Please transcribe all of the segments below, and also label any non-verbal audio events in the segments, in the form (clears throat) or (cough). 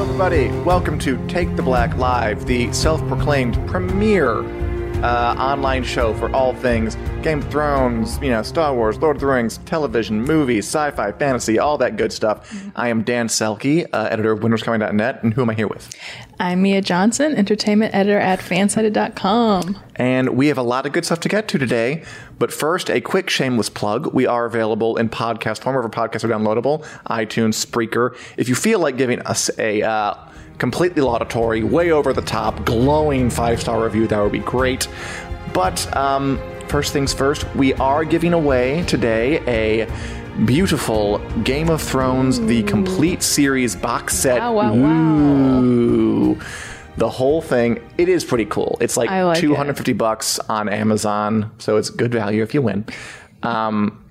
Everybody. Welcome to Take the Black Live, the self proclaimed premier uh, online show for all things Game of Thrones, you know, Star Wars, Lord of the Rings, television, movies, sci fi, fantasy, all that good stuff. I am Dan Selcke, uh, editor of WinterIsComing.net, and who am I here with? I'm Mia Johnson, entertainment editor at fansided.com. And we have a lot of good stuff to get to today. But first, a quick shameless plug. We are available in podcast form, wherever podcasts are downloadable iTunes, Spreaker. If you feel like giving us a uh, completely laudatory, way over the top, glowing five star review, that would be great. But um, first things first, we are giving away today a beautiful Game of Thrones, the complete series box set. Wow, wow, wow. The whole thing, it is pretty cool. It's like, like it. 250 bucks on Amazon, so it's good value if you win. Um,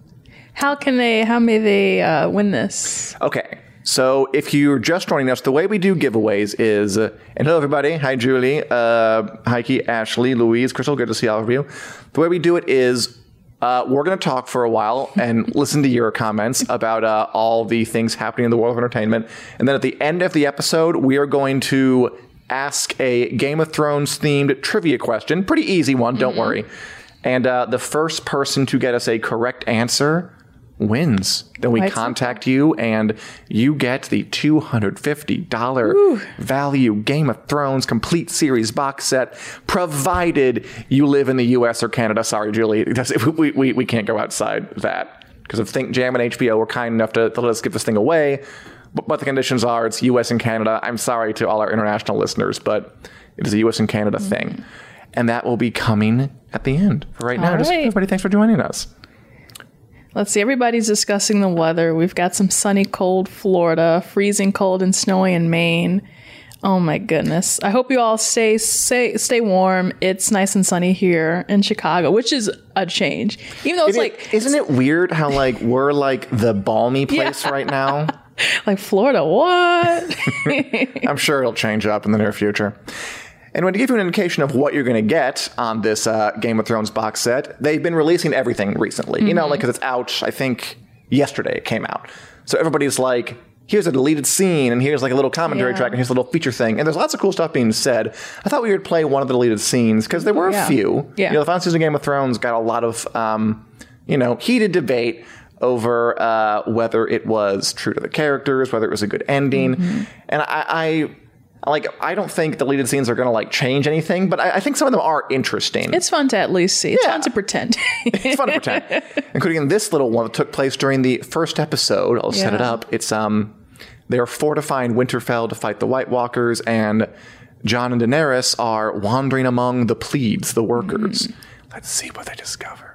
How can they, how may they uh, win this? Okay. So if you're just joining us, the way we do giveaways is, uh, and hello everybody, hi Julie, uh, Heike, Ashley, Louise, Crystal, good to see all of you. The way we do it is, uh, we're going to talk for a while (laughs) and listen to your comments about uh, all the things happening in the world of entertainment, and then at the end of the episode, we are going to ask a Game of Thrones themed trivia question, pretty easy one, don't worry. And uh, the first person to get us a correct answer wins. Then we Right. contact you and you get the $250 value Game of Thrones complete series box set, provided you live in the US or Canada. Sorry, Julie. (laughs) We, we, we can't go outside that. Because if Think Jam and HBO were kind enough to, to let us give this thing away, but, but the conditions are it's US and Canada. I'm sorry to all our international listeners, but it is a US and Canada mm. thing. And that will be coming at the end. For right now, All just everybody, thanks for joining us. Let's see, everybody's discussing the weather. We've got some sunny, cold Florida, freezing cold and snowy in Maine. Oh my goodness. I hope you all stay stay stay warm. It's nice and sunny here in Chicago, which is a change. Even though it's It- like isn't it weird how like (laughs) we're like the balmy place right now? (laughs) like Florida, what? (laughs) I'm sure it'll change up in the near future. And when to give you an indication of what you're going to get on this uh, Game of Thrones box set, they've been releasing everything recently. You know, like because it's out. I think yesterday it came out. So everybody's like, here's a deleted scene, and here's like a little commentary Yeah. track, and here's a little feature thing, and there's lots of cool stuff being said. I thought we would play one of the deleted scenes because there were a Yeah. few. Yeah. You know, the final season of Game of Thrones got a lot of, um, you know, heated debate over uh, whether it was true to the characters, whether it was a good ending, Mm-hmm. and I, I like I don't think deleted scenes are going to like change anything, but I, I think some of them are interesting. it's fun to at least see. It's Yeah. fun to pretend. (laughs) it's fun to pretend, including this little one that took place during the first episode. I'll set it up. It's um, they're fortifying Winterfell to fight the White Walkers, and Jon and Daenerys are wandering among the plebes, the workers. Mm. Let's see what they discover.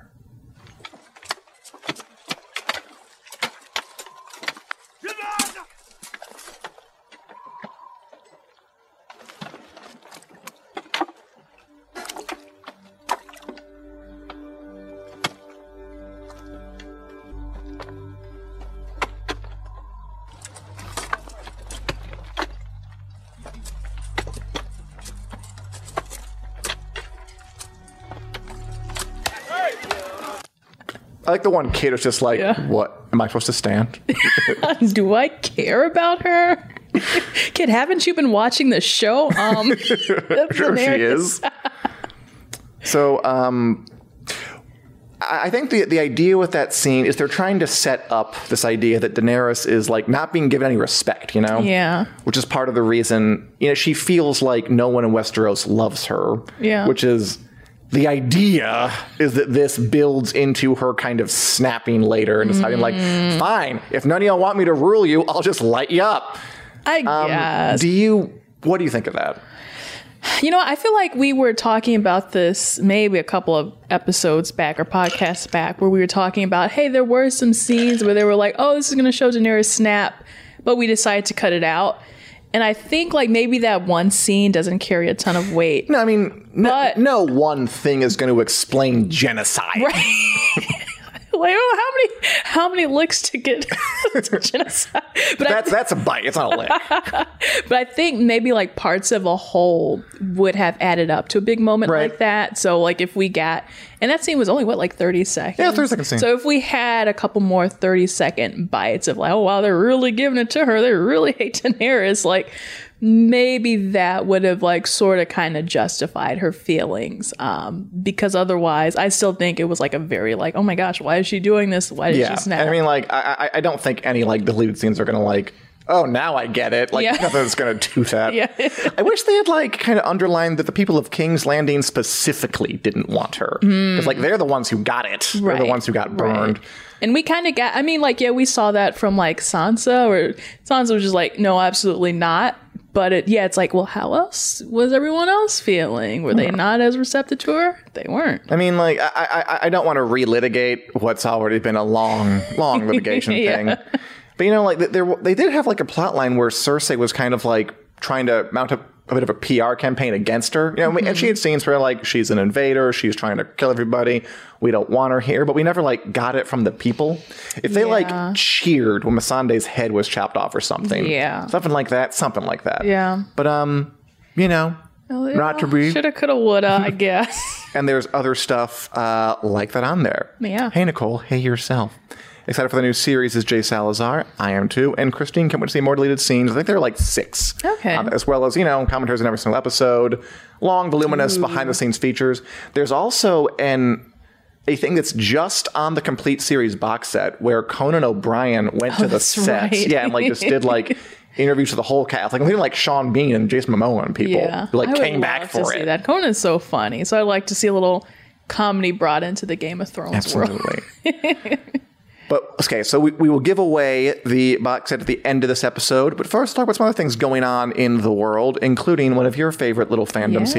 Like the one kid who's just like, Yeah. "What am I supposed to stand?" (laughs) Do I care about her? (laughs) Kid, haven't you been watching the show? Um, (laughs) sure she is. so, um, I I think the the idea with that scene is they're trying to set up this idea that Daenerys is like not being given any respect, you know? Yeah. Which is part of the reason, you know, she feels like no one in Westeros loves her. Yeah. Which is the idea is that this builds into her kind of snapping later and deciding like, Mm. fine, if none of y'all want me to rule you, I'll just light you up. I Um, guess. Do you what do you think of that? You know, I feel like we were talking about this maybe a couple of episodes back or podcasts back where we were talking about, hey, there were some scenes where they were like, oh, this is going to show Daenerys snap, but we decided to cut it out. And I think like maybe that one scene doesn't carry a ton of weight. No, I mean, no, But- no one thing is going to explain genocide. (laughs) like, oh, how many how many licks to get (laughs) to (laughs) genocide? But I That's that's a bite. It's not a lick. (laughs) But I think maybe like parts of a whole would have added up to a big moment Right. like that. So like if we got and that scene was only what like 30 seconds. Yeah, 30 second scene. So if we had a couple more 30 second bites of like, oh wow, they're really giving it to her. They really hate Daenerys, like maybe that would have like sort of kind of justified her feelings. Um, because otherwise I still think it was like a very like, oh my gosh, why is she doing this? Why did yeah, she snap? I mean, like, I, I don't think any like deleted scenes are going to like. Oh, now I get it. Like Yeah. nothing's going (laughs) to do that. Yeah. I wish they had like kind of underlined that the people of King's Landing specifically didn't want her because like they're the ones who got it. They're the Mm. Ones who got burned. Right. And we kind of got, I mean, like, yeah, we saw that from like Sansa, or Sansa was just like, no, absolutely not. But it, yeah, it's like, well, how else was everyone else feeling? Were they hmm. not as receptive to her? They weren't. I mean, like, I I, I don't want to relitigate what's already been a long, long (laughs) litigation Yeah. thing. But you know, like, there they did have like a plot line where Cersei was kind of like trying to mount up a bit of a PR campaign against her. You know, and she had scenes where like she's an invader, she's trying to kill everybody. We don't want her here, but we never like got it from the people. If they Yeah. like cheered when Missandei's head was chopped off or something, Yeah. something like that, something like that. Yeah. But um, you know, not to be. Shoulda, coulda, woulda, I (laughs) guess. And there's other stuff uh, like that on there. Yeah. Hey, Nicole. Hey, yourself. Excited for the new series is Jay Salazar. I am too. And Christine can't wait to see more deleted scenes. I think there are like six. Okay. Um, as well as, you know, commentaries in every single episode, long, voluminous behind the scenes features. There's also an a thing that's just on the complete series box set where Conan O'Brien went to the Oh, sets. right. Yeah, and like just did like (laughs) interviews with the whole cast. Like even like Sean Bean and Jason Momoa and people yeah. who like I came back for it. that. Conan's so funny. So I'd like to see a little comedy brought into the Game of Thrones world. (laughs) But okay, so we, we will give away the box set at the end of this episode. But first, talk about some other things going on in the world, including one of your favorite little fandoms Yeah.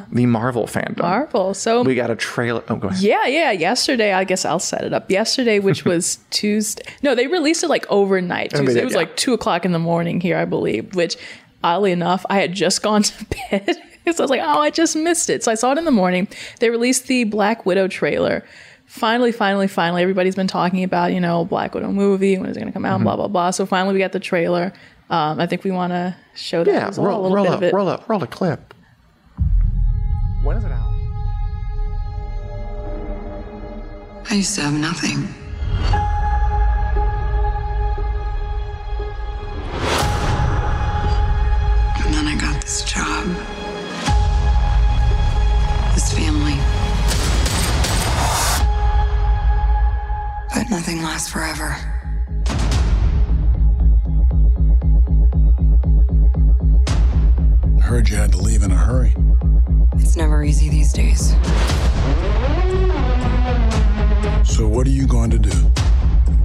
here, the Marvel fandom. Marvel. So We got a trailer. Oh, go ahead. Yeah, yeah. Yesterday, I guess I'll set it up. Yesterday, which (laughs) was Tuesday. No, they released it like overnight. Tuesday. did, It was yeah. like two o'clock in the morning here, I believe. Which, oddly enough, I had just (laughs) gone to bed. (laughs) so I was like, oh, I just missed it. So I saw it in the morning. They released the Black Widow trailer. Finally, finally, finally, everybody's been talking about, you know, Black Widow movie, when is it going to come out, Mm-hmm. blah, blah, blah. So finally, we got the trailer. Um, I think we want to show that Yeah, as well, a roll, little roll bit up, of it. roll up, roll a clip. When is it out? I used to have nothing. And then I got this job. But nothing lasts forever. I heard you had to leave in a hurry. It's never easy these days. So, what are you going to do?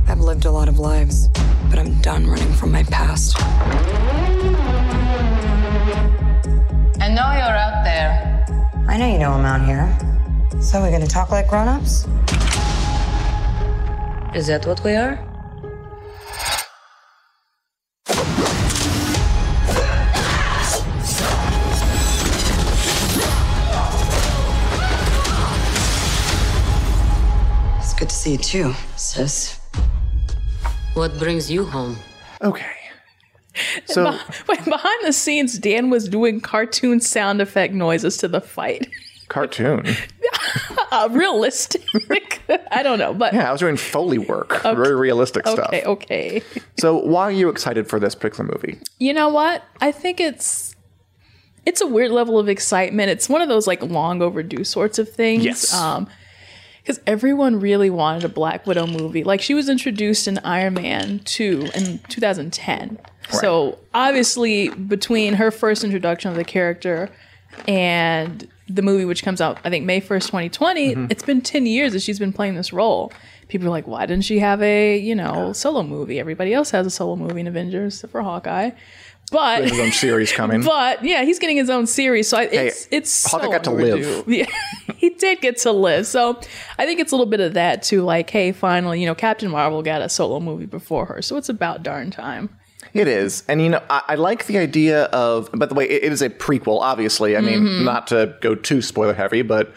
I've lived a lot of lives, but I'm done running from my past. I know you're out there. I know you know I'm out here. So we're gonna talk like grown-ups? Is that what we are? It's good to see you too, sis. What brings you home? Okay. So, (laughs) Wait, behind the scenes, Dan was doing cartoon sound effect noises to the fight. cartoon. (laughs) (laughs) uh, realistic. (laughs) I don't know, but Yeah, I was doing Foley work. Very realistic stuff. okay, okay. So, why are you excited for this particular movie? You know what? I think it's it's a weird level of excitement. It's one of those like long overdue sorts of things. Yes. Um, Because everyone really wanted a Black Widow movie. Like she was introduced in Iron Man 2 in 2010. So obviously, between her first introduction of the character and the movie, which comes out, I think, May 1st, 2020, mm-hmm. it's been 10 years that she's been playing this role. People are like, why didn't she have a, you know, solo movie? Everybody else has a solo movie in Avengers, except for Hawkeye. But His own series coming. (laughs) but yeah, he's getting his own series, so I, it's it's Hawkeye so got to live. (laughs) Yeah, he did get to live. So I think it's a little bit of that too. Like, hey, finally, you know, Captain Marvel got a solo movie before her, so it's about darn time. It is, and you know, I, I like the idea of. By the way, it, it is a prequel. Obviously, I mean, Mm-hmm. not to go too spoiler heavy, but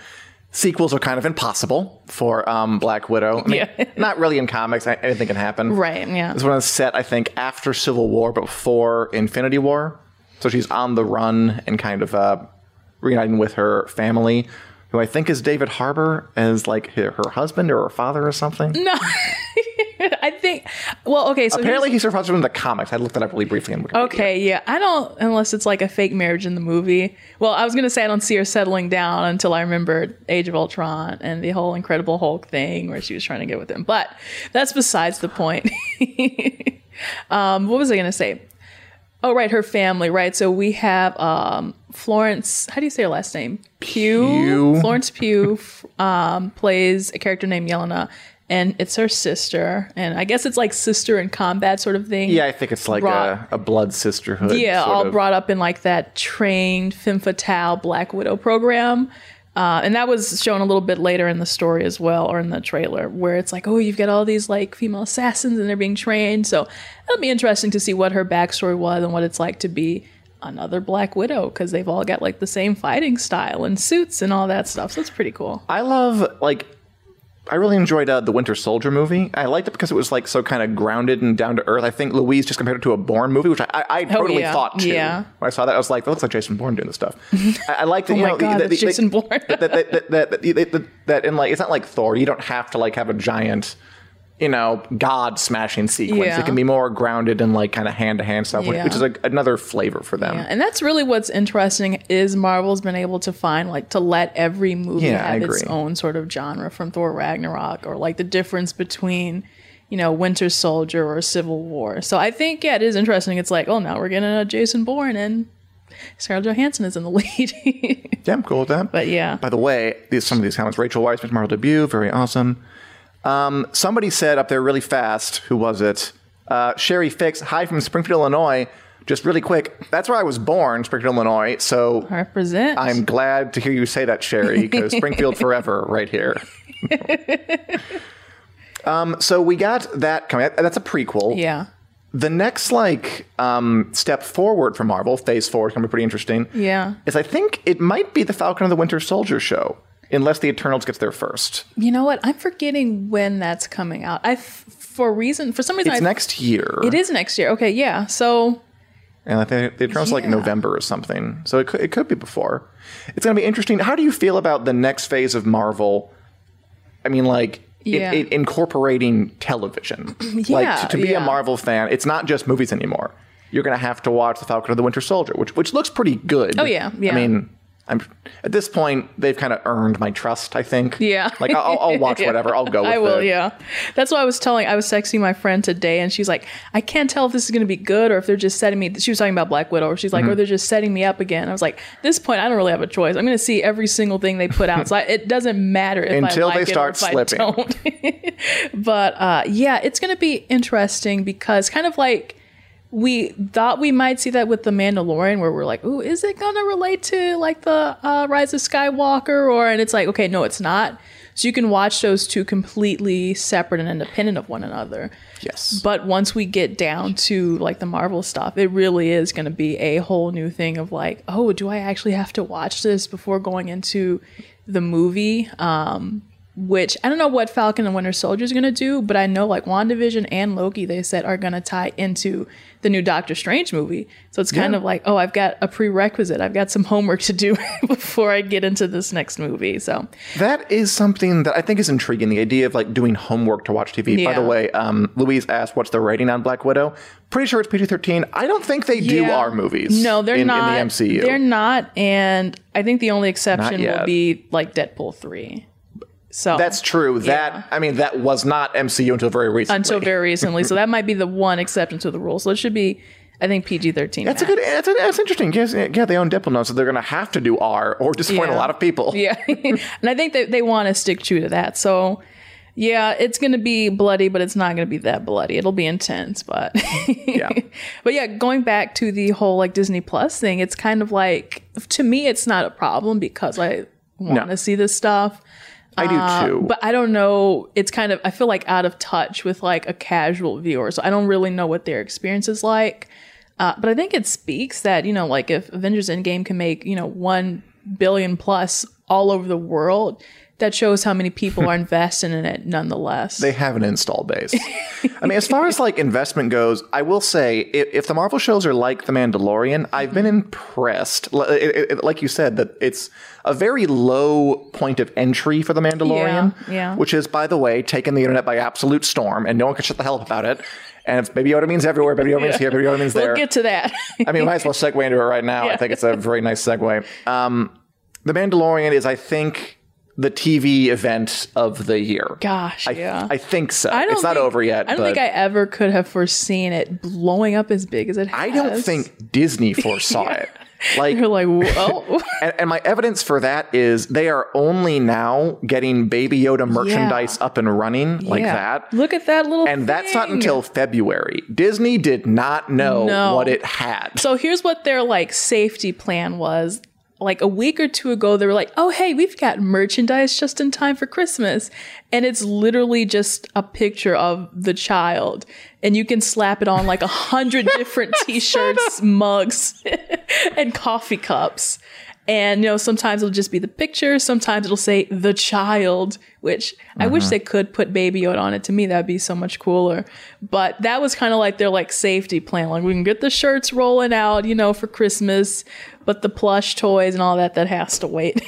sequels are kind of impossible for um, Black Widow. I mean, Yeah. (laughs) not really in comics. a- Anything can happen. Right, yeah. This one is set, I think, after Civil War, but before Infinity War. So she's on the run and kind of uh, reuniting with her family, who I think is David Harbour as like her, her husband or her father or something. No, (laughs) (laughs) I think. Well, okay, so Apparently, he's her husband in the comics. I looked that up really briefly. In Wikipedia. Okay, yeah. I don't unless it's like a fake marriage in the movie. Well, I was gonna say I don't see her settling down until I remembered Age of Ultron and the whole Incredible Hulk thing where she was trying to get with him. But that's besides the point. (laughs) um, what was I gonna say? Oh, right, her family, right? So we have um, Florence. How do you say her last name? Pugh. Pugh. Florence Pugh um, plays a character named Yelena, and it's her sister. And I guess it's like sister in combat sort of thing. Yeah, I think it's like Brought- a, a blood sisterhood. Yeah, sort all of. brought up in like that trained femme fatale Black Widow program. Uh, and that was shown a little bit later in the story as well, or in the trailer, where it's like, oh, you've got all these like female assassins and they're being trained. So it'll be interesting to see what her backstory was and what it's like to be another Black Widow because they've all got like the same fighting style and suits and all that stuff. So it's pretty cool. I love like. I really enjoyed uh, the Winter Soldier movie. I liked it because it was like so kind of grounded and down to earth. I think Louise just compared it to a Bourne movie, which I, I, I totally Oh, yeah. thought too. Yeah. When I saw that, I was like, "That looks like Jason Bourne doing this stuff." I, I like that. Oh you my know, God, that's that- Jason Bourne. that, that, that, that, that, that, that in like it's not like Thor. You don't have to like have a giant, you know, god smashing sequence. Yeah. It can be more grounded and like kind of hand to hand stuff, which, Yeah. which is like another flavor for them. Yeah, and that's really what's interesting is Marvel's been able to find like to let every movie have its own sort of genre from Thor Ragnarok or like the difference between you know Winter Soldier or Civil War. So I think yeah, it is interesting. It's like oh now we're getting a Jason Bourne and Scarlett Johansson is in the (laughs) lead. Yeah, I'm cool with that. But yeah. By the way, these, some of these comments. Rachel Weisz, Miss Marvel debut, very awesome. Um, somebody said up there really fast. Who was it? Uh, Sherry Fix. Hi from Springfield, Illinois. Just really quick. That's where I was born, Springfield, Illinois. So Represent. I'm glad to hear you say that, Sherry, because (laughs) Springfield forever, right here. (laughs) um, so we got that coming. That's a prequel. yeah. The next like um, step forward for Marvel, phase four, is going to be pretty interesting. Yeah. Is I think it might be the Falcon and the Winter Soldier show, unless the Eternals gets there first. You know what? I'm forgetting when that's coming out. I, for reason for some reason It's I, next year. It is next year. Okay, yeah. So and I think the Eternals like November or something. So it could, it could be before. It's going to be interesting. How do you feel about the next phase of Marvel? I mean, like. it- Yeah. It, incorporating television, Yeah, (clears throat) like to, to be yeah. a Marvel fan, it's not just movies anymore. You're going to have to watch the Falcon and the Winter Soldier, which which looks pretty good. Oh, yeah, yeah. I mean, I'm at this point they've kind of earned my trust. I think. Yeah. Like I'll, I'll (laughs) watch Yeah. whatever. I'll go. With I will, it. yeah. That's what I was telling. I was texting my friend today, and she's like, "I can't tell if this is going to be good or if they're just setting me." She was talking about Black Widow. Or she's Mm-hmm. like, "Or they're just setting me up again." I was like, at "This point, I don't really have a choice. I'm going to see every single thing they put out. So I, it doesn't matter if Until I like they it or start if slipping. I don't." (laughs) but uh, yeah, it's going to be interesting because kind of like we thought we might see that with the Mandalorian, where we're like, "Ooh, is it gonna relate to like the uh, Rise of Skywalker?" Or and it's like, okay, no, it's not. So you can watch those two completely separate and independent of one another. Yes. But once we get down to like the Marvel stuff, it really is going to be a whole new thing of like, oh, do I actually have to watch this before going into the movie? Um, which I don't know what Falcon and Winter Soldier is going to do, but I know like WandaVision and Loki, they said are going to tie into the new Doctor Strange movie. So it's kind Yeah. of like, oh, I've got a prerequisite. I've got some homework to do (laughs) before I get into this next movie. So That is something that I think is intriguing. The idea of like doing homework to watch TV. By the way, um, Louise asked, "What's the rating on Black Widow?" Pretty sure it's PG thirteen. I don't think they do Yeah. our movies. No, they're in, not. in the MCU. They're not, and I think the only exception will be like Deadpool three. So That's true. That I mean, that was not MCU until very recently. until very (laughs) recently. so that might be the one exception to the rule. So it should be, I think, PG thirteen. That's a good. That's, a, that's interesting. Yes, yeah, they own Deadpool, so they're going to have to do R or disappoint a lot of people. Yeah, (laughs) (laughs) and I think that they want to stick true to that. So. Yeah, it's gonna be bloody, but it's not gonna be that bloody. It'll be intense, but Yeah. but yeah, going back to the whole like Disney Plus thing, it's kind of like to me, it's not a problem because I want to No. see this stuff. I do too. But I don't know. It's kind of I feel like out of touch with like a casual viewer, so I don't really know what their experience is like. Uh, but I think it speaks that you know, like if Avengers Endgame can make you know one billion plus all over the world, that shows how many people are (laughs) investing in it. Nonetheless, they have an install base. I mean, as far as like investment goes, I will say if, if the Marvel shows are like The Mandalorian, I've been impressed. It- it- it- like you said, that it's a very low point of entry for The Mandalorian, Yeah, yeah. which is, by the way, taken the internet by absolute storm, and no one can shut the hell up about it. And if Baby Yoda means everywhere, Baby Yoda means here, Baby Yoda means there. we'll get to that. I mean, we might as well segue into it right now. I (laughs) think it's a very nice segue. Um, the Mandalorian is, I think, the TV event of the year. Gosh, I, yeah. I think so. I don't it's not think- over yet. I don't think I ever could have foreseen it blowing up as big as it has. I don't think Disney (laughs) foresaw it. (laughs) Like, You're like, (laughs) whoa. and, and my evidence for that is they are only now getting Baby Yoda merchandise up and running like Yeah. that. Look at that little And that's not until February. Disney did not know No. what it had. So here's what their like safety plan was. Like a week or two ago, they were like, "Oh, hey, we've got merchandise just in time for Christmas," and it's literally just a picture of the child, and you can slap it on like a hundred (laughs) different T-shirts, mugs, (laughs) and coffee cups. And you know, sometimes it'll just be the picture. Sometimes it'll say the child, which I wish mm-hmm. they could put Baby Yoda on it. To me, that'd be so much cooler. But that was kind of like their like safety plan. Like we can get the shirts rolling out, you know, for Christmas, but the plush toys and all that that has to wait.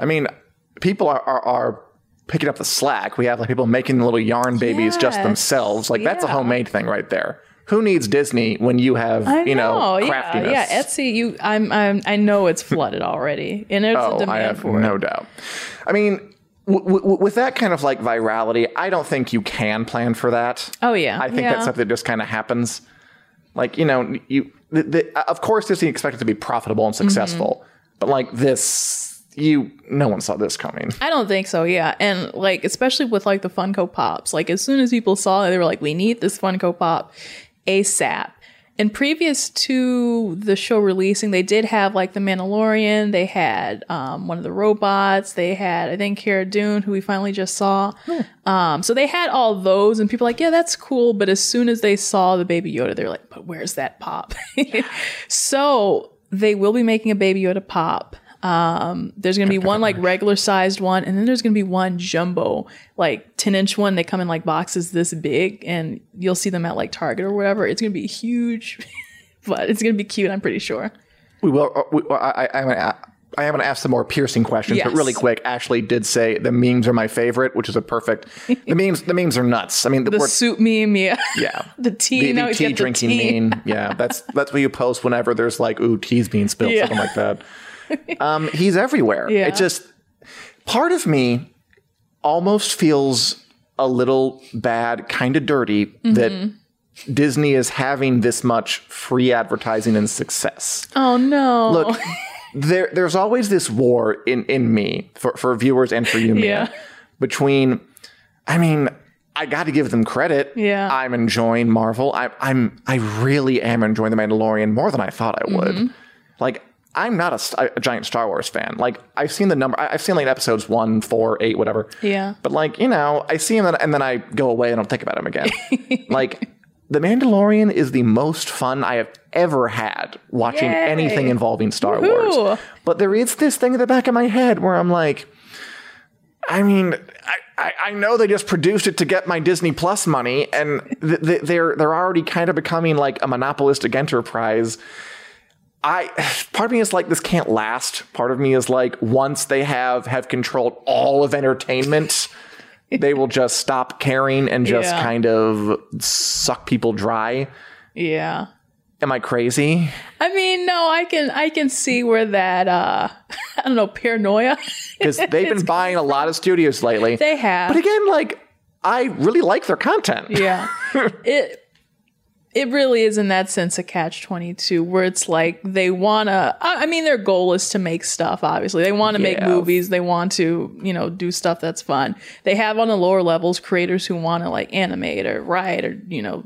I mean, people are, are, are picking up the slack. We have like people making little yarn babies just themselves. Like that's a homemade thing right there. Who needs Disney when you have I you know, yeah, craftiness? yeah. Etsy, you, I'm, I'm, I know it's flooded already, and there's a Oh, demand I have for no it. doubt. I mean, w- w- with that kind of like virality, I don't think you can plan for that. Oh yeah, I think yeah. that's something that just kind of happens. Like you know, you the, the, of course Disney expected to be profitable and successful, Mm-hmm. but like this, you no one saw this coming. I don't think so, yeah. And like especially with like the Funko Pops, like as soon as people saw it, they were like, We need this Funko Pop ASAP. And previous to the show releasing, they did have like the Mandalorian, they had um, one of the robots, they had I think Cara Dune, who we finally just saw. Um, so they had all those, and people were like, yeah, that's cool. But as soon as they saw the Baby Yoda, they're like, but where's that pop? (laughs) so they will be making a Baby Yoda pop. Um, there's gonna be one like regular sized one, and then there's gonna be one jumbo, like 10 inch one. They come in like boxes this big, and you'll see them at like Target or whatever. It's gonna be huge, (laughs) but it's gonna be cute. I'm pretty sure. We will. uh, We, I, I, I'm gonna, I am going to ask some more piercing questions, but really quick. Ashley did say the memes are my favorite, which is a perfect. The memes, the memes are nuts. I mean, The we're- soup meme, yeah. yeah, (laughs) The tea, the, the he's tea the drinking tea. meme. Yeah, that's that's what you post whenever there's like, ooh, tea's being spilled, Yeah. something like that. (laughs) Um, he's everywhere. Yeah. It just part of me almost feels a little bad, kind of dirty Mm-hmm. that Disney is having this much free advertising and success. Oh no. Look, (laughs) there there's always this war in in me for for viewers and for you, Mia, Yeah. between. I mean, I got to give them credit. Yeah. I'm enjoying Marvel. I, I'm I really am enjoying the Mandalorian more than I thought I would. Mm-hmm. Like. I'm not a, a giant Star Wars fan. Like I've seen the number, I- I've seen like episodes one, four, eight, whatever. Yeah. But like you know, I see him and, and then I go away and don't think about him again. (laughs) like the Mandalorian is the most fun I have ever had watching Yay. anything involving Star Woohoo. Wars. But there is this thing in the back of my head where I'm like, I mean, I, I, I know they just produced it to get my Disney Plus money, and th- th- they're they're already kind of becoming like a monopolistic enterprise. I (sighs) part of me is like this can't last. Part of me is like once they have have controlled all of entertainment, (laughs) they will just stop caring and just Yeah. kind of suck people dry. yeah. Am I crazy? I mean, no, I can I can see where that uh (laughs) I don't know, paranoia. (laughs) Because they've been buying a lot of studios lately. They have. But again, like I really like their content. yeah. it it really is in that sense a catch 22 where it's like they want to I mean their goal is to make stuff obviously. They want to make movies, they want to, you know, do stuff that's fun. They have on the lower levels creators who want to like animate or write or, you know,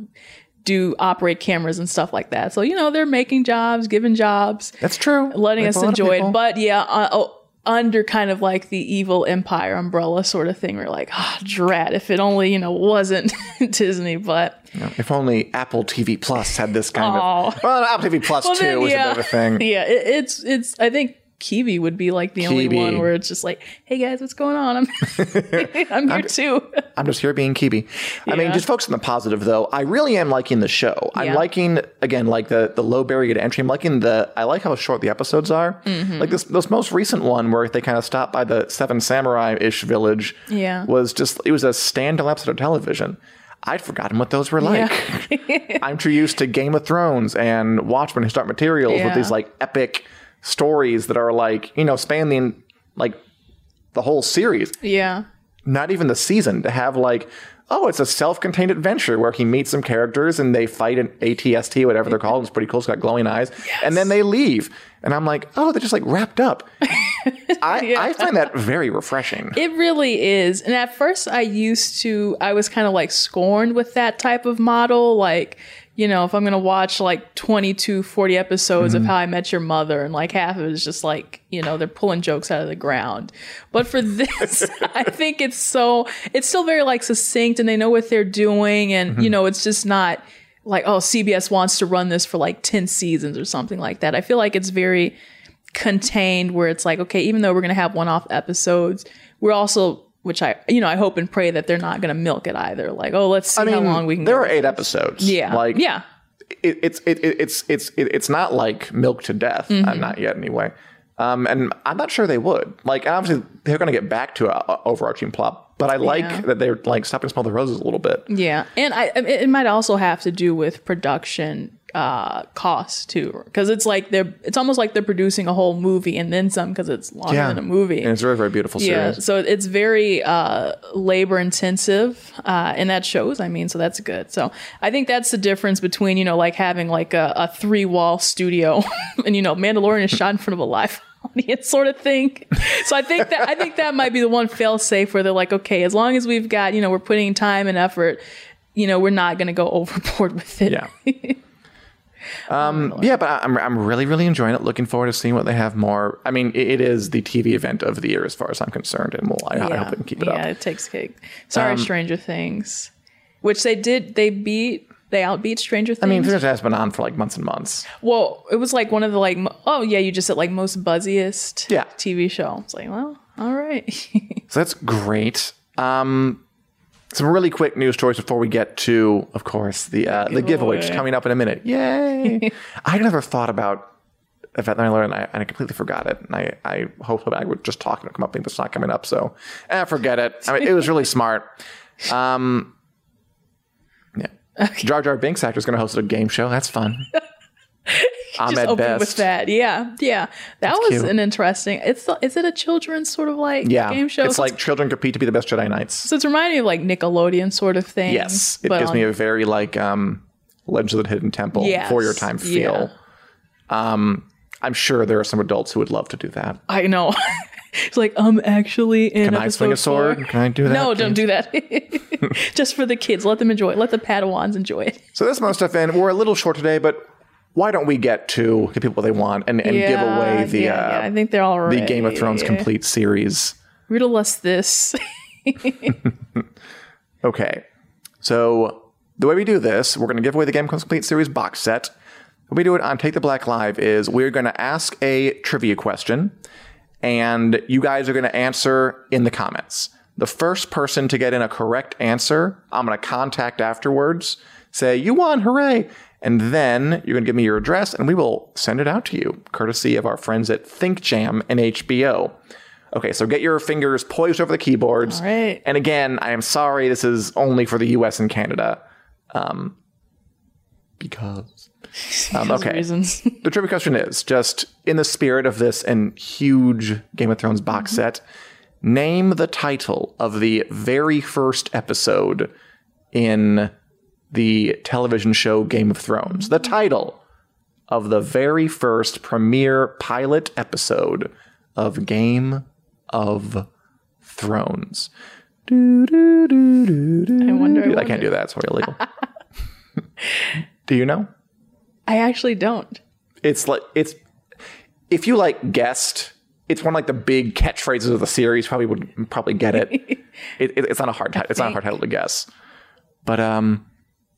do operate cameras and stuff like that. So, you know, they're making jobs, giving jobs. That's true. letting Like us a lot of enjoy it. But yeah, uh, oh, under kind of like the evil empire umbrella sort of thing. We're like, ah, drat, if it only, you know, wasn't (laughs) Disney. But If only Apple TV Plus had this kind Aw. of. Well, Apple TV Plus well, too then, is a yeah, bit of a thing. (laughs) yeah, it, it's, it's, I think Quibi would be like the only one where it's just like, hey guys, what's going on? I'm, (laughs) I'm here too. (laughs) I'm just here being Quibi. I mean, just focus on the positive though. I really am liking the show. I'm liking again, like the the low barrier to entry. I'm liking the. I like how short the episodes are. Mm-hmm. Like this, this most recent one where they kind of stopped by the Seven Samurai ish village. Yeah. was just it was a standalone episode of television. I'd forgotten what those were like. (laughs) I'm too used to Game of Thrones and Watchmen and His Dark Materials with these like epic stories that are like you know span the like the whole series. Yeah. not even the season to have like oh it's a self-contained adventure where he meets some characters and they fight an AT-ST whatever they're called. It's pretty cool. It's got glowing eyes. And then they leave. And i'm like oh they're just like wrapped up. (laughs) I, I find that very refreshing. It really is. And at first, I used to, I was kind of like scorned with that type of model. Like, you know, if I'm going to watch like 22, 40 episodes of mm-hmm. How I Met Your Mother, and like half of it is just like, you know, they're pulling jokes out of the ground. But for (laughs) this, I think it's so, it's still very like succinct and they know what they're doing. And, you mm-hmm. know, it's just not like, oh, CBS wants to run this for like 10 seasons or something like that. I feel like it's very, contained where it's like okay even though we're going to have one-off episodes we're also which i you know i hope and pray that they're not going to milk it either. Like oh let's see i mean how long we can there go are eight episodes. Yeah. Like yeah. it, it's it, it, it's it's it's not like milk to death. Uh, Mm-hmm. not yet anyway. Um, and i'm not sure they would. Like obviously they're going to get back to a, a overarching plot but i like Yeah. that they're like stopping to smell the roses a little bit. Yeah. And i it might also have to do with production uh costs too. Because it's like they're it's almost like they're producing a whole movie and then some because it's longer than a movie. And it's a very very beautiful yeah series. so it's very uh, labor intensive uh, and that shows i mean so that's good. So i think that's the difference between you know like having like a, a three wall studio (laughs) and you know mandalorian is shot in front of a live (laughs) audience sort of thing. So i think that i think that might be the one fail safe where they're like okay as long as we've got you know we're putting time and effort you know we're not going to go (laughs) overboard with it. Yeah. Um, yeah, but I'm I'm really really enjoying it. Looking forward to seeing what they have more. I mean, it, it is the TV event of the year as far as I'm concerned, and we'll I, I hope they can keep it yeah, up. Um, it takes cake. Sorry, Stranger Things, which they did. They beat. They outbeat Stranger Things. I mean, Stranger Things has been on for like months and months. well, it was like one of the like. Oh yeah, you just said like most buzziest. Yeah. TV show. It's like, well, all right. (laughs) So that's great. Um, some really quick news stories before we get to, of course, the uh, the giveaway, which is coming up in a minute. Yay! (laughs) I never thought about veterinary lawyer, and I, and I completely forgot it. And I, I hoped that I would just talk and come up, but it's not coming up. So, eh, forget it. I mean, it was really smart. Um, yeah. (laughs) Jar Jar Binks actor is going to host a game show. That's fun. (laughs) just open Best. with that. Yeah, yeah. That was cute. an interesting. It's is it a children's sort of like Yeah, game show? it's So like children compete to be the best Jedi Knights. so it's reminding me of like Nickelodeon sort of thing. Yes, it but gives on- me a very like um, Legends of the Hidden Temple Yes, for your time feel. Um, I'm sure there are some adults who would love to do that. I know. (laughs) it's like I'm actually in. Can I swing a sword? four. Can I do that? No, don't do that. (laughs) Just for the kids. Let them enjoy it. Let the Padawans enjoy it. So there's most stuff in. We're a little short today, but why don't we get to the people they want and, and give away the yeah, uh, yeah, I think they're all the Game of Thrones complete series? Riddle us this. (laughs) Okay. So the way we do this, we're going to give away the Game of Thrones Complete Series box set. The way we do it on Take the Black Live is we're going to ask a trivia question, and you guys are going to answer in the comments. The first person to get in a correct answer, I'm going to contact afterwards, say, You won, hooray! And then you're going to give me your address, and we will send it out to you, courtesy of our friends at Think Jam and HBO. Okay, so get your fingers poised over the keyboards. All right. And again, I am sorry, this is only for the US and Canada. Um, because. (laughs) Um, okay. (laughs) The trivia question is just in the spirit of this and huge Game of Thrones box Mm-hmm. set, name the title of the very first episode in the television show Game of Thrones. The title of the very first premiere pilot episode of Game of Thrones. Do, do, do. I wonder. I, I can't do that. It's (laughs) illegal. (laughs) do you know? I actually don't. It's like it's if you like guessed, it's one of like the big catchphrases of the series. Probably would probably get it. (laughs) it, it it's not a hard title. It's not a hard title to guess. But um,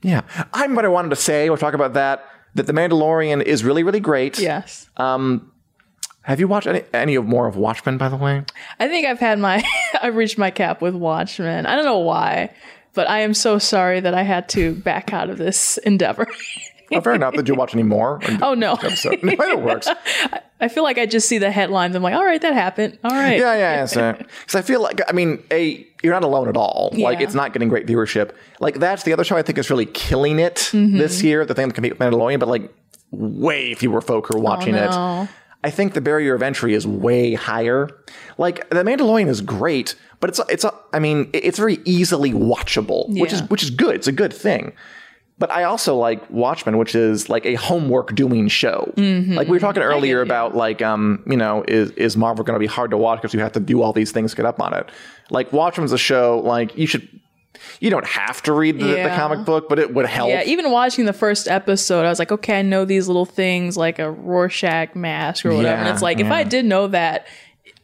yeah, I'm what I wanted to say. We'll talk about that. That the Mandalorian is really really great. Yes. Um, have you watched any any of more of Watchmen? By the way, I think I've had my (laughs) I've reached my cap with Watchmen. I don't know why, but I am so sorry that I had to back out of this endeavor. (laughs) oh, fair enough. Did you watch any more? (laughs) oh no. (laughs) (laughs) No, it works. I feel like I just see the headlines. I'm like, all right, that happened. All right. Yeah, yeah, yeah. Because I feel like, I mean, a you're not alone at all. Like, it's not getting great viewership. Like, that's the other show I think is really killing it Mm-hmm. this year. The thing that compete with Mandalorian, but like, way fewer folk are watching Oh, no. it. I think the barrier of entry is way higher. Like, the Mandalorian is great, but it's it's I mean, it's very easily watchable, which is which is good. It's a good thing. But I also like Watchmen, which is like a homework doing show. Mm-hmm. Like we were talking earlier about like um, you know, is is Marvel going to be hard to watch because you have to do all these things to get up on it. Like Watchmen's a show like you should you don't have to read the, the comic book, but it would help. Yeah, even watching the first episode, I was like, okay, I know these little things like a Rorschach mask or whatever. and Yeah, it's like, if. I did know that,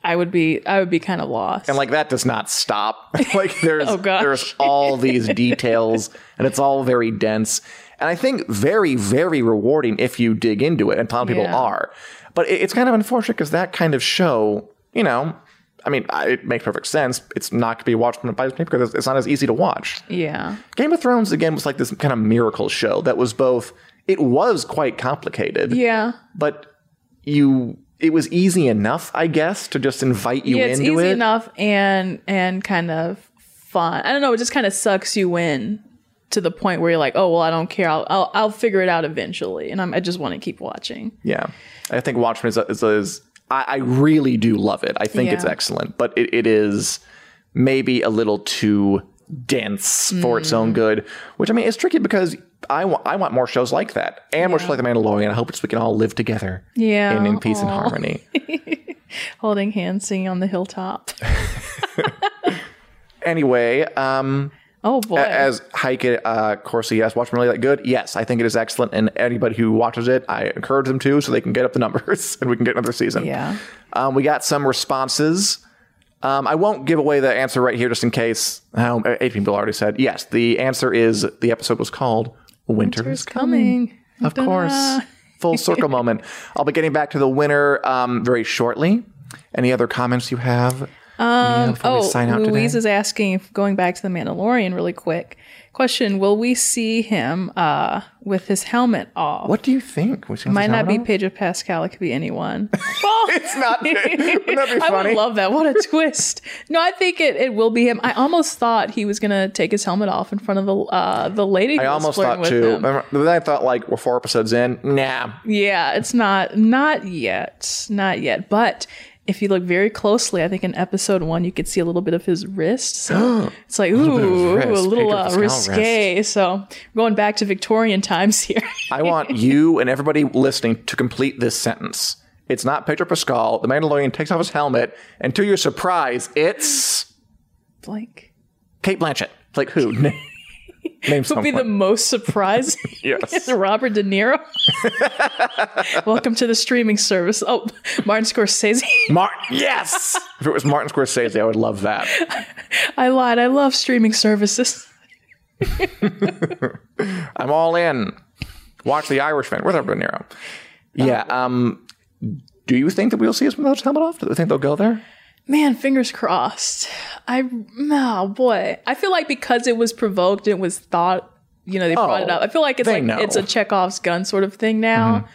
I would be, I would be kind of lost. and like that does not stop. (laughs) like there's Oh, there's all these details and it's all very dense. And I think very, very rewarding if you dig into it, and a lot of people Yeah. are. But it, it's kind of unfortunate because that kind of show, you know, I mean, it makes perfect sense. It's not going to be watched by people because it's, it's not as easy to watch. yeah, Game of Thrones again was like this kind of miracle show that was both. It was quite complicated, yeah, but you. It was easy enough, I guess, to just invite you yeah. It's into easy it. enough and and kind of fun. I don't know. It just kind of sucks you in to the point where you're like, oh well, I don't care. I'll I'll, I'll figure it out eventually, and I'm, I just want to keep watching. Yeah, I think Watchmen is, is, is I, I really do love it. I think it's excellent, but it, it is maybe a little too dense for its Mm. own good. Which I mean, it's tricky because I want I want more shows like that and more shows like The Mandalorian. I hope it's we can all live together, Yeah, in, in peace and harmony. (laughs) Holding hands, singing on the hilltop. (laughs) anyway, um, Oh boy. As Heike uh, Corsi asked, Watchmen really that good? Yes, I think it is excellent, and anybody who watches it, I encourage them to, so they can get up the (laughs) numbers and we can get another season. Yeah. Um, we got some responses. Um, I won't give away the answer right here, just in case. Oh, eight people already said yes. The answer is the episode was called "Winter is Winter's coming. Of course, full circle moment. I'll be getting back to the winner um, very shortly. Any other comments you have? Um, Oh, Louise today? is asking, going back to the Mandalorian really quick. Question: Will we see him uh, with his helmet off? What do you think? Might not be Paige. Pedro Pascal. It could be anyone. Well, (laughs) It's not. (laughs) Wouldn't that be I would love that. What a (laughs) twist! No, I think it, it will be him. I almost thought he was gonna take his helmet off in front of the uh, the lady. I almost thought too. Then I thought like we're four episodes in. Nah, Yeah, it's not not yet, not yet. But if you look very closely, I think in episode one you could see a little bit of his wrist. So (gasps) it's like ooh, bit of ooh, a wrist, little uh, risque. So going back to Victorian times here. I want (laughs) you and everybody listening to complete this sentence. It's not Pedro Pascal. The Mandalorian takes off his helmet, and to your surprise, it's like Cate Blanchett. Like who? (laughs) Name, would be the most surprising. (laughs) yes. (laughs) Robert De Niro. (laughs) Welcome to the streaming service. Oh, Martin Scorsese. Martin. Yes. if it was Martin Scorsese, I would love that. I lied. I love streaming services. I'm all in. Watch The Irishman with Robert De Niro. Yeah. Um. Do you think that we'll see us with his helmet off? Do you think they'll go there? Man, fingers crossed. I oh boy, I feel like because it was provoked, it was thought. You know, they brought it Oh, up. I feel like it's like know. Mm-hmm. it's a Chekhov's gun sort of thing now.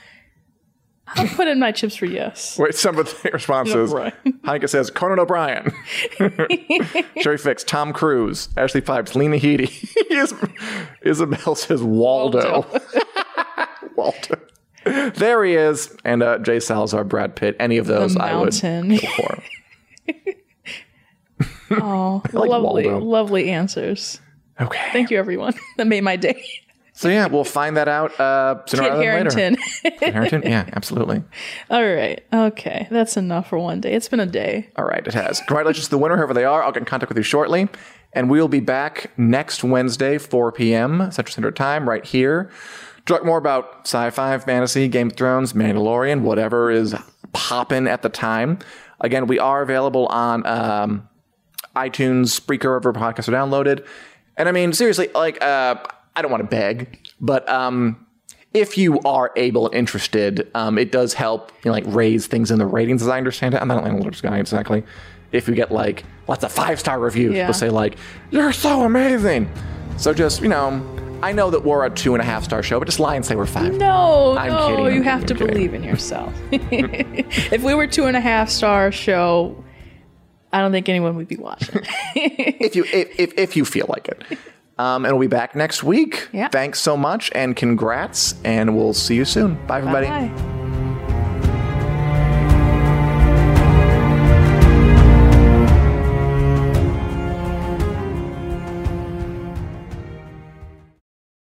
I'll put in my chips for yes. (laughs) Wait, some of the responses. Right. (laughs) Heike says Conan O'Brien. (laughs) Sherry Fix, Tom Cruise, Ashley Pipes, Lena Headey. Is- Isabel says Waldo. Walter. There he is, and uh, Jay Salazar, Brad Pitt. Any of those, I would go for. (laughs) Oh, (laughs) like lovely, Waldo. lovely answers. Okay. Thank you, everyone. (laughs) That made my day. So yeah, we'll find that out uh, sooner Kit rather than later. Harington. Kit Harington. Yeah, absolutely. All right. Okay. That's enough for one day. It's been a day. All right, it has. Congratulations to the winner, whoever they are. I'll get in contact with you shortly. And we'll be back next Wednesday, 4 p.m. Central Standard Time, right here. To talk more about sci fi, fantasy, Game of Thrones, Mandalorian, whatever is popping at the time. Again, we are available on um, iTunes, Spreaker, wherever podcasts are downloaded. And I mean, seriously, like, uh, I don't want to beg, but um, if you are able and interested, um, it does help, you know, like raise things in the ratings, as I understand it. I'm not an analytics guy exactly. If you get like lots of five star reviews, Yeah. people say like, "You're so amazing." So just you know, I know that we're a two and a half star show, but just lie and say we're five. No, I'm no, kidding, I'm you have to I'm kidding. believe in yourself. (laughs) if we were two and a half star show, I don't think anyone would be watching. (laughs) if you if, if if you feel like it. Um, and we'll be back next week. Yeah. Thanks so much and congrats, and we'll see you soon. Bye, everybody. Bye.